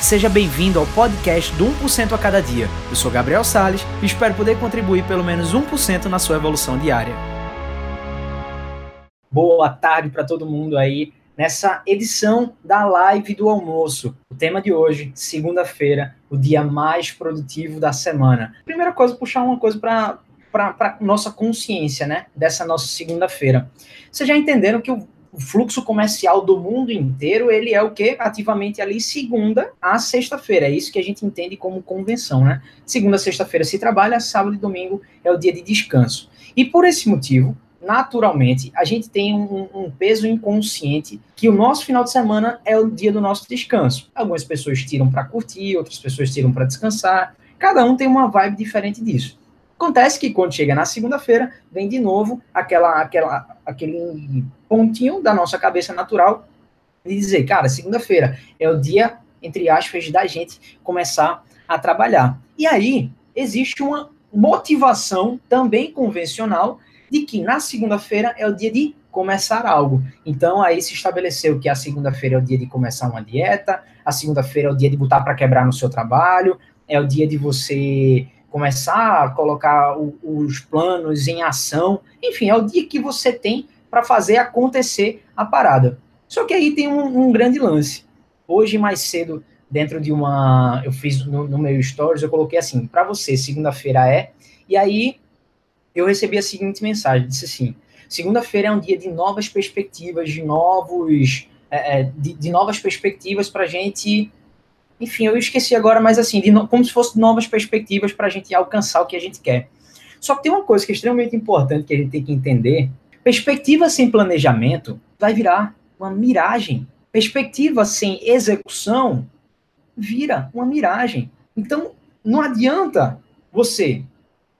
Seja bem-vindo ao podcast do 1% a cada dia. Eu sou Gabriel Sales e espero poder contribuir pelo menos 1% na sua evolução diária. Boa tarde para todo mundo aí nessa edição da live do almoço. O tema de hoje, segunda-feira, o dia mais produtivo da semana. Primeira coisa, puxar uma coisa para para nossa consciência, né? Dessa nossa segunda-feira. Vocês já entenderam que o o fluxo comercial do mundo inteiro, ele é o que? Ativamente ali segunda a sexta-feira. É isso que a gente entende como convenção, né? Segunda, sexta-feira se trabalha, sábado e domingo é o dia de descanso. E por esse motivo, naturalmente, a gente tem um, um, peso inconsciente que o nosso final de semana é o dia do nosso descanso. Algumas pessoas tiram para curtir, outras pessoas tiram para descansar. Cada um tem uma vibe diferente disso. Acontece que quando chega na segunda-feira, vem de novo aquela, aquela, aquele pontinho da nossa cabeça natural de dizer, cara, segunda-feira é o dia, entre aspas, da gente começar a trabalhar. E aí existe uma motivação também convencional de que na segunda-feira é o dia de começar algo. Então aí se estabeleceu que a segunda-feira é o dia de começar uma dieta, a segunda-feira é o dia de botar para quebrar no seu trabalho, é o dia de você começar a colocar o, os planos em ação. Enfim, é o dia que você tem para fazer acontecer a parada. Só que aí tem um, um, grande lance. Hoje, mais cedo, dentro de uma. Eu fiz no, no meu stories, eu coloquei assim: para você, segunda-feira é. E aí eu recebi a seguinte mensagem: disse assim. Segunda-feira é um dia de novas perspectivas, de novos, é, é de, de novas perspectivas para a gente enfim, eu esqueci agora, mas assim, no, como se fosse novas perspectivas para a gente alcançar o que a gente quer. Só que tem uma coisa que é extremamente importante que a gente tem que entender: perspectiva sem planejamento vai virar uma miragem. Perspectiva sem execução vira uma miragem. Então, não adianta você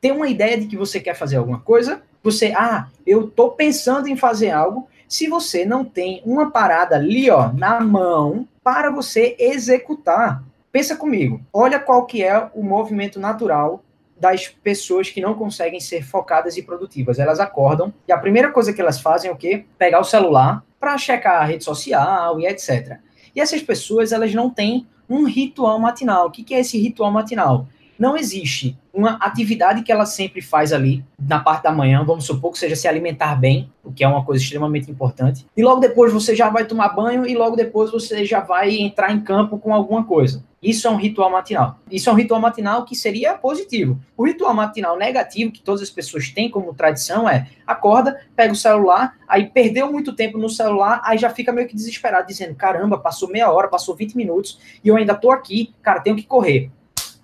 ter uma ideia de que você quer fazer alguma coisa, você, ah, eu tô pensando em fazer algo, se você não tem uma parada ali, ó, na mão, para você executar. Pensa comigo, olha qual que é o movimento natural das pessoas que não conseguem ser focadas e produtivas. Elas acordam e a primeira coisa que elas fazem é o quê? Pegar o celular para checar a rede social e etc. E essas pessoas, elas não têm um ritual matinal. O que, é esse ritual matinal? Não existe uma atividade que ela sempre faz ali na parte da manhã, vamos supor que seja se alimentar bem, o que é uma coisa extremamente importante. E logo depois você já vai tomar banho e logo depois você já vai entrar em campo com alguma coisa. Isso é um ritual matinal. Isso é um ritual matinal que seria positivo. O ritual matinal negativo, que todas as pessoas têm como tradição, é acorda, pega o celular, aí perdeu muito tempo no celular, aí já fica meio que desesperado, dizendo: caramba, passou meia hora, passou 20 minutos e eu ainda tô aqui, cara, tenho que correr.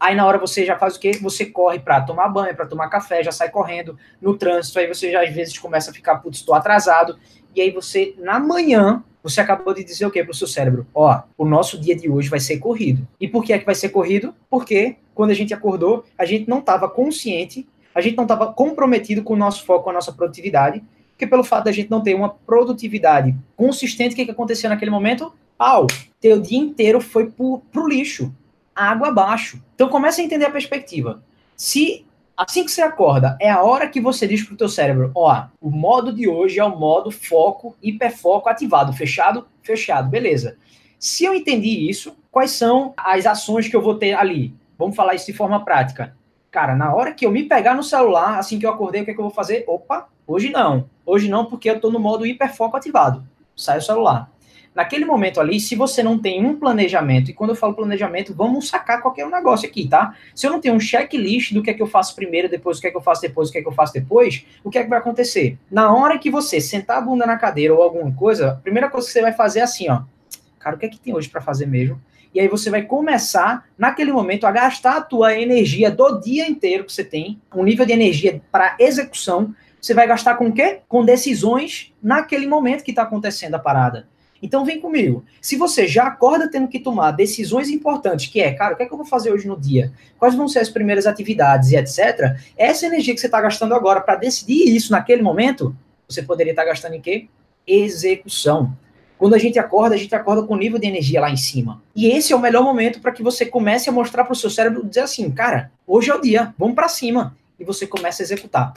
Aí na hora você já faz o quê? Você corre para tomar banho, para tomar café, já sai correndo no trânsito, aí você já às vezes começa a ficar, putz, estou atrasado. E aí você, na manhã, você acabou de dizer o quê para o seu cérebro? Ó, o nosso dia de hoje vai ser corrido. E por que é que vai ser corrido? Porque quando a gente acordou, a gente não estava consciente, a gente não estava comprometido com o nosso foco, com a nossa produtividade, porque pelo fato da gente não ter uma produtividade consistente, o que, que aconteceu naquele momento? Pau! Teu dia inteiro foi pro, pro lixo água abaixo. Então comece a entender a perspectiva. Se assim que você acorda, é a hora que você diz pro teu cérebro, ó, o modo de hoje é o modo foco, hiperfoco ativado, fechado, fechado, beleza. Se eu entendi isso, quais são as ações que eu vou ter ali? Vamos falar isso de forma prática. Cara, na hora que eu me pegar no celular, assim que eu acordei, o que, é que eu vou fazer? Opa, hoje não. Hoje não, porque eu tô no modo hiperfoco ativado. Sai o celular. Naquele momento ali, se você não tem um planejamento, e quando eu falo planejamento, vamos sacar qualquer negócio aqui, tá? Se eu não tenho um checklist do que é que eu faço primeiro, depois o que é que eu faço depois, o que é que eu faço depois, o que é que vai acontecer? Na hora que você sentar a bunda na cadeira ou alguma coisa, a primeira coisa que você vai fazer é assim, ó. Cara, o que é que tem hoje para fazer mesmo? E aí você vai começar, naquele momento, a gastar a tua energia do dia inteiro que você tem, um nível de energia para execução, você vai gastar com o quê? Com decisões naquele momento que está acontecendo a parada. Então vem comigo. Se você já acorda tendo que tomar decisões importantes, que é, cara, o que é que eu vou fazer hoje no dia? Quais vão ser as primeiras atividades e etc. Essa energia que você está gastando agora para decidir isso naquele momento, você poderia estar tá gastando em quê? Execução. Quando a gente acorda, a gente acorda com o nível de energia lá em cima. E esse é o melhor momento para que você comece a mostrar para o seu cérebro dizer assim, cara, hoje é o dia, vamos para cima. E você começa a executar.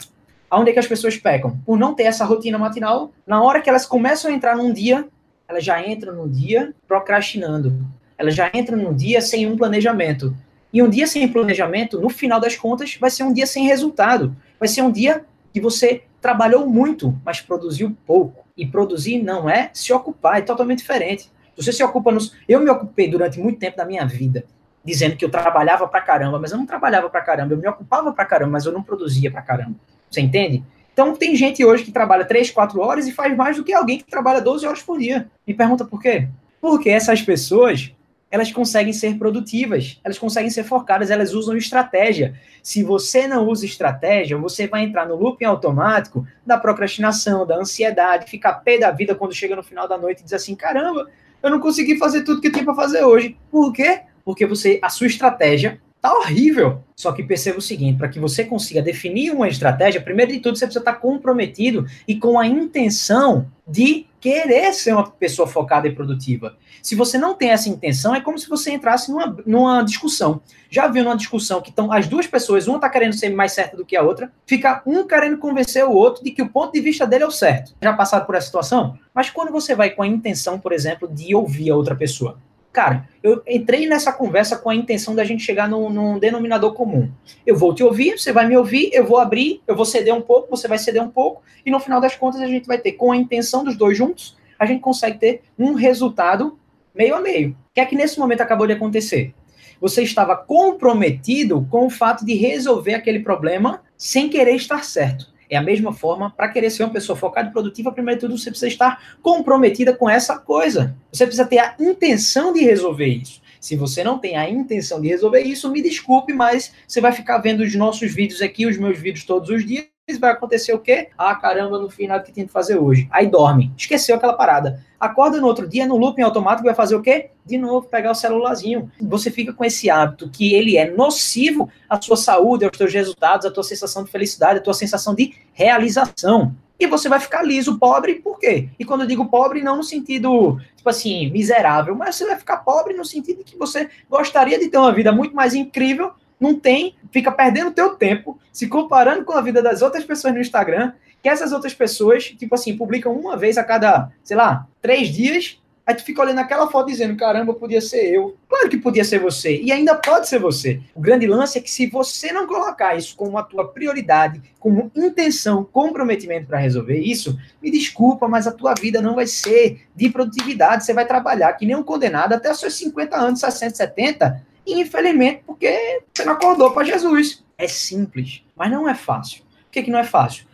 Aonde é que as pessoas pecam? Por não ter essa rotina matinal, na hora que elas começam a entrar num dia, ela já entra no dia procrastinando. ela já entra num dia sem um planejamento. E um dia sem planejamento, no final das contas, vai ser um dia sem resultado. Vai ser um dia que você trabalhou muito, mas produziu pouco. E produzir não é se ocupar, é totalmente diferente. Você se ocupa nos. Eu me ocupei durante muito tempo da minha vida dizendo que eu trabalhava pra caramba, mas eu não trabalhava pra caramba, eu me ocupava pra caramba, mas eu não produzia pra caramba. Você entende? Então tem gente hoje que trabalha 3, 4 horas e faz mais do que alguém que trabalha 12 horas por dia. Me pergunta por quê? Porque essas pessoas, elas conseguem ser produtivas, elas conseguem ser focadas, elas usam estratégia. Se você não usa estratégia, você vai entrar no looping automático da procrastinação, da ansiedade, ficar pé da vida quando chega no final da noite e diz assim: caramba, eu não consegui fazer tudo que eu tinha para fazer hoje. Por quê? porque você a sua estratégia tá horrível. Só que perceba o seguinte, para que você consiga definir uma estratégia, primeiro de tudo você precisa estar comprometido e com a intenção de querer ser uma pessoa focada e produtiva. Se você não tem essa intenção, é como se você entrasse numa, numa discussão. Já viu numa discussão que estão as duas pessoas, uma está querendo ser mais certa do que a outra, fica um querendo convencer o outro de que o ponto de vista dele é o certo. Já passaram por essa situação? Mas quando você vai com a intenção, por exemplo, de ouvir a outra pessoa, Cara, eu entrei nessa conversa com a intenção da gente chegar num, num, denominador comum. Eu vou te ouvir, você vai me ouvir, eu vou abrir, eu vou ceder um pouco, você vai ceder um pouco, e no final das contas a gente vai ter, com a intenção dos dois juntos, a gente consegue ter um resultado meio a meio. O que é que nesse momento acabou de acontecer? Você estava comprometido com o fato de resolver aquele problema sem querer estar certo. É a mesma forma, para querer ser uma pessoa focada e produtiva, primeiro de tudo, você precisa estar comprometida com essa coisa. Você precisa ter a intenção de resolver isso. Se você não tem a intenção de resolver isso, me desculpe, mas você vai ficar vendo os nossos vídeos aqui, os meus vídeos todos os dias, vai acontecer o quê? Ah, caramba, no final que tem que fazer hoje. Aí dorme. Esqueceu aquela parada. Acorda no outro dia, no looping automático, vai fazer o quê? De novo, pegar o celularzinho. Você fica com esse hábito que ele é nocivo à sua saúde, aos seus resultados, à tua sensação de felicidade, à tua sensação de realização. E você vai ficar liso, pobre, por quê? E quando eu digo pobre, não no sentido, tipo assim, miserável, mas você vai ficar pobre no sentido de que você gostaria de ter uma vida muito mais incrível, não tem, fica perdendo teu tempo, se comparando com a vida das outras pessoas no Instagram, que essas outras pessoas, tipo assim, publicam uma vez a cada, sei lá, três dias, aí tu fica olhando aquela foto dizendo, caramba, podia ser eu. Claro que podia ser você, e ainda pode ser você. O grande lance é que se você não colocar isso como a tua prioridade, como intenção, comprometimento para resolver isso, me desculpa, mas a tua vida não vai ser de produtividade, você vai trabalhar que nem um condenado até os seus 50 anos, 60, 70, e infelizmente porque você não acordou para Jesus. É simples, mas não é fácil. Por que, que não é fácil?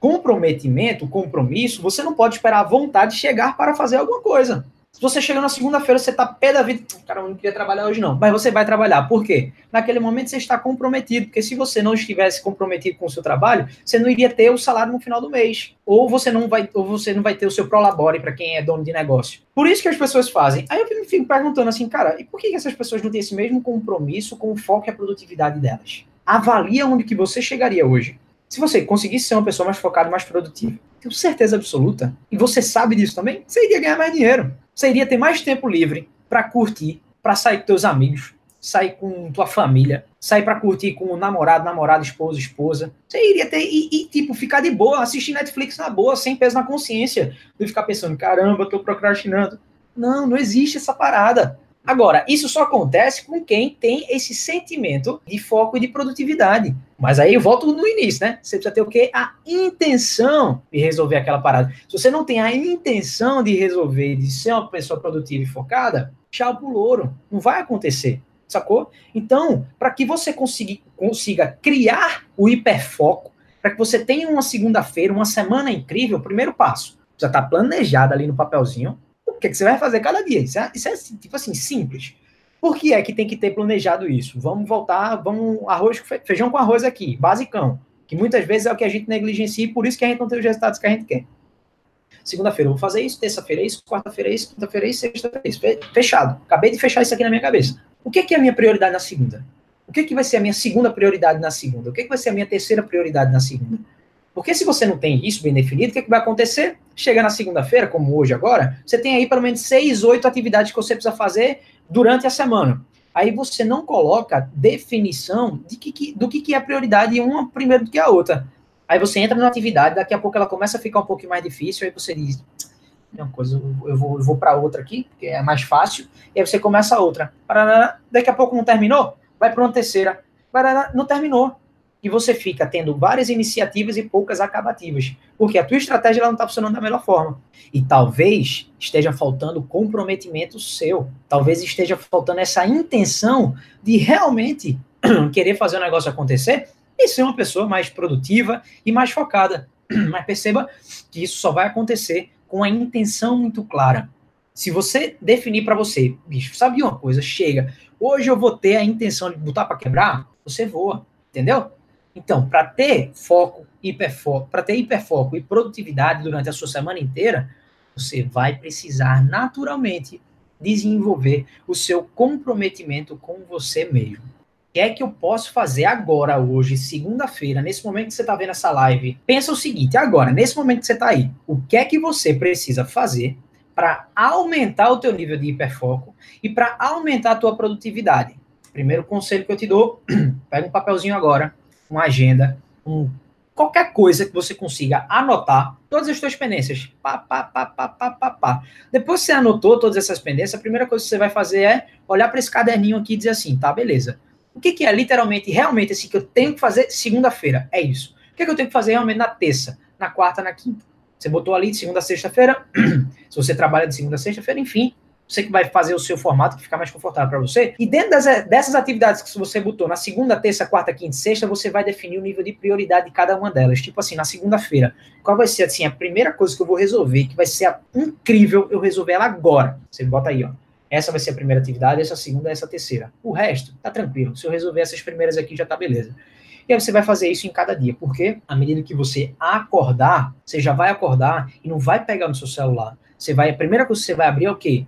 Comprometimento, compromisso, você não pode esperar a vontade de chegar para fazer alguma coisa. Se você chega na segunda-feira, você está pé da vida. Cara, eu não queria trabalhar hoje, não. Mas você vai trabalhar. Por quê? Naquele momento você está comprometido. Porque se você não estivesse comprometido com o seu trabalho, você não iria ter o salário no final do mês. Ou você não vai, ou você não vai ter o seu prolabore para quem é dono de negócio. Por isso que as pessoas fazem. Aí eu fico perguntando assim, cara, e por que essas pessoas não têm esse mesmo compromisso com o foco e a produtividade delas? Avalia onde que você chegaria hoje. Se você conseguisse ser uma pessoa mais focada, mais produtiva, tenho certeza absoluta, e você sabe disso também, você iria ganhar mais dinheiro você iria ter mais tempo livre para curtir, para sair com teus amigos, sair com tua família, sair para curtir com o namorado, namorada, esposa, esposa. Você iria ter e, e, tipo ficar de boa, assistir Netflix na boa, sem peso na consciência, de ficar pensando, caramba, tô procrastinando. Não, não existe essa parada. Agora, isso só acontece com quem tem esse sentimento de foco e de produtividade. Mas aí eu volto no início, né? Você precisa ter o quê? A intenção de resolver aquela parada. Se você não tem a intenção de resolver, de ser uma pessoa produtiva e focada, tchau pro louro. Não vai acontecer, sacou? Então, para que você consiga, consiga criar o hiperfoco, para que você tenha uma segunda-feira, uma semana incrível, primeiro passo, já está planejado ali no papelzinho, o que, que você vai fazer cada dia. Isso é, isso é, tipo assim, simples. Por que é que tem que ter planejado isso? Vamos voltar, vamos arroz, feijão com arroz aqui, basicão. Que muitas vezes é o que a gente negligencia e por isso que a gente não tem os resultados que a gente quer. Segunda-feira eu vou fazer isso, terça-feira é isso, quarta-feira é isso, quinta-feira é isso, sexta-feira isso. Fechado. Acabei de fechar isso aqui na minha cabeça. O que é, que é a minha prioridade na segunda? O que, é que vai ser a minha segunda prioridade na segunda? O que, é que vai ser a minha terceira prioridade na segunda? Porque se você não tem isso bem definido, o que, é que vai acontecer? Chega na segunda-feira, como hoje agora, você tem aí pelo menos seis, oito atividades que você precisa fazer durante a semana. Aí você não coloca definição de que, do que, que é prioridade uma primeiro do que a outra. Aí você entra na atividade, daqui a pouco ela começa a ficar um pouquinho mais difícil, aí você diz, uma coisa, eu vou, vou para outra aqui, que é mais fácil, e aí você começa a outra. Daqui a pouco não terminou? Vai para uma terceira. Não terminou e você fica tendo várias iniciativas e poucas acabativas, porque a tua estratégia não está funcionando da melhor forma. E talvez esteja faltando comprometimento seu, talvez esteja faltando essa intenção de realmente querer fazer o negócio acontecer e ser uma pessoa mais produtiva e mais focada. Mas perceba que isso só vai acontecer com a intenção muito clara. Se você definir para você, bicho, sabe uma coisa? Chega, hoje eu vou ter a intenção de botar para quebrar, você voa, entendeu? Então, para ter foco, hiperfoco, para ter hiperfoco e produtividade durante a sua semana inteira, você vai precisar naturalmente desenvolver o seu comprometimento com você mesmo. O que é que eu posso fazer agora, hoje, segunda-feira, nesse momento que você está vendo essa live? Pensa o seguinte, agora, nesse momento que você está aí, o que é que você precisa fazer para aumentar o teu nível de hiperfoco e para aumentar a tua produtividade? Primeiro conselho que eu te dou, pega um papelzinho agora, uma agenda, um, qualquer coisa que você consiga anotar todas as suas pendências. Pá, pá, pá, pá, pá, pá, pá. Depois que você anotou todas essas pendências, a primeira coisa que você vai fazer é olhar para esse caderninho aqui e dizer assim, tá, beleza. O que, que é literalmente, realmente, assim, que eu tenho que fazer segunda-feira? É isso. O que, que eu tenho que fazer realmente na terça, na quarta, na quinta? Você botou ali de segunda a sexta-feira, se você trabalha de segunda a sexta-feira, enfim, você que vai fazer o seu formato que ficar mais confortável para você. E dentro das, dessas atividades que você botou na segunda, terça, quarta, quinta e sexta, você vai definir o nível de prioridade de cada uma delas. Tipo assim, na segunda-feira, qual vai ser assim a primeira coisa que eu vou resolver, que vai ser incrível eu resolver ela agora. Você bota aí, ó. Essa vai ser a primeira atividade, essa segunda, essa terceira. O resto, tá tranquilo. Se eu resolver essas primeiras aqui, já tá beleza. E aí você vai fazer isso em cada dia, porque à medida que você acordar, você já vai acordar e não vai pegar no seu celular. Você vai, a primeira coisa que você vai abrir é o quê?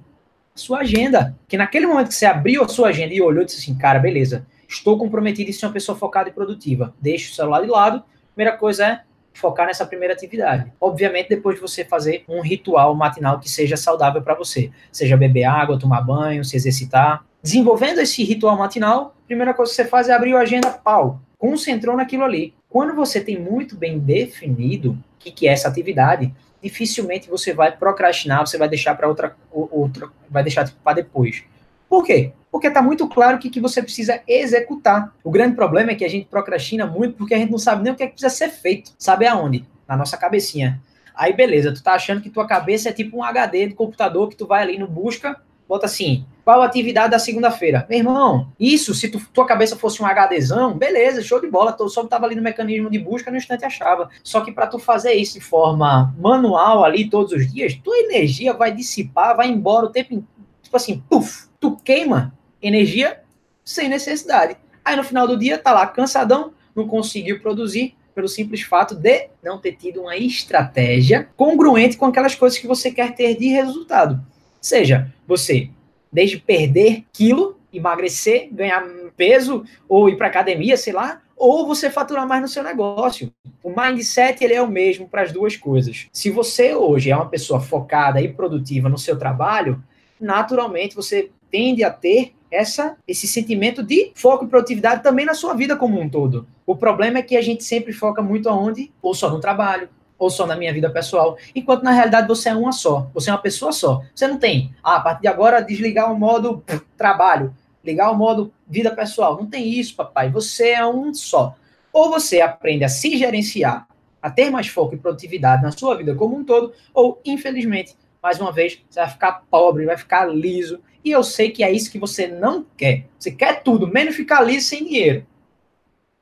Sua agenda. Que naquele momento que você abriu a sua agenda e olhou e disse assim, cara, beleza, estou comprometido em ser uma pessoa focada e produtiva. Deixa o celular de lado. Primeira coisa é focar nessa primeira atividade. Obviamente, depois de você fazer um ritual matinal que seja saudável para você, seja beber água, tomar banho, se exercitar. Desenvolvendo esse ritual matinal, primeira coisa que você faz é abrir a agenda, pau, concentrou naquilo ali. Quando você tem muito bem definido o que, que é essa atividade, dificilmente você vai procrastinar, você vai deixar para outra, outra, vai deixar para depois. Por quê? Porque está muito claro que, que você precisa executar. O grande problema é que a gente procrastina muito porque a gente não sabe nem o que, é que precisa ser feito. Sabe aonde? Na nossa cabecinha. Aí beleza, tu tá achando que tua cabeça é tipo um HD do computador que tu vai ali no busca, bota assim, qual atividade da segunda-feira? Meu irmão, isso, se tu, tua cabeça fosse um HDzão, beleza, show de bola, tu só tava ali no mecanismo de busca, no instante achava. Só que para tu fazer isso de forma manual ali todos os dias, tua energia vai dissipar, vai embora o tempo, tipo assim, puf, tu queima energia sem necessidade. Aí no final do dia tá lá cansadão, não conseguiu produzir, pelo simples fato de não ter tido uma estratégia congruente com aquelas coisas que você quer ter de resultado. Seja você desde perder quilo, emagrecer, ganhar peso, ou ir para academia, sei lá, ou você faturar mais no seu negócio. O mindset ele é o mesmo para as duas coisas. Se você hoje é uma pessoa focada e produtiva no seu trabalho, naturalmente você tende a ter essa esse sentimento de foco e produtividade também na sua vida como um todo. O problema é que a gente sempre foca muito aonde? Ou só no trabalho, ou só na minha vida pessoal, enquanto na realidade você é uma só, você é uma pessoa só. Você não tem, ah, a partir de agora, desligar o modo trabalho, ligar o modo vida pessoal. Não tem isso, papai. Você é um só. Ou você aprende a se gerenciar, a ter mais foco e produtividade na sua vida como um todo, ou, infelizmente, mais uma vez, você vai ficar pobre, vai ficar liso. E eu sei que é isso que você não quer. Você quer tudo, menos ficar liso sem dinheiro.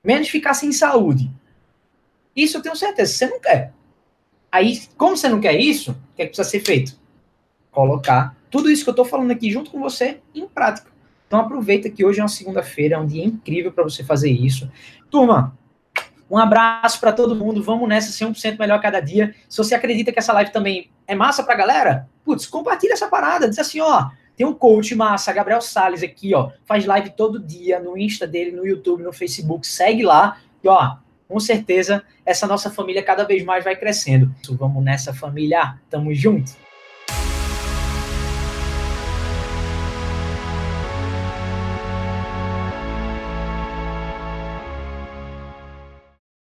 Menos ficar sem saúde. Isso eu tenho certeza, você não quer. Aí, como você não quer isso, o que, é que precisa ser feito? Colocar tudo isso que eu estou falando aqui junto com você em prática. Então aproveita que hoje é uma segunda-feira, é um dia incrível para você fazer isso. Turma, um abraço para todo mundo. Vamos nessa, ser 1% melhor cada dia. Se você acredita que essa live também é massa para a galera, putz, compartilha essa parada. Diz assim, ó, tem um coach massa, Gabriel Sales aqui, ó, faz live todo dia no Insta dele, no YouTube, no Facebook. Segue lá. E ó, com certeza essa nossa família cada vez mais vai crescendo. Vamos nessa família, tamo junto.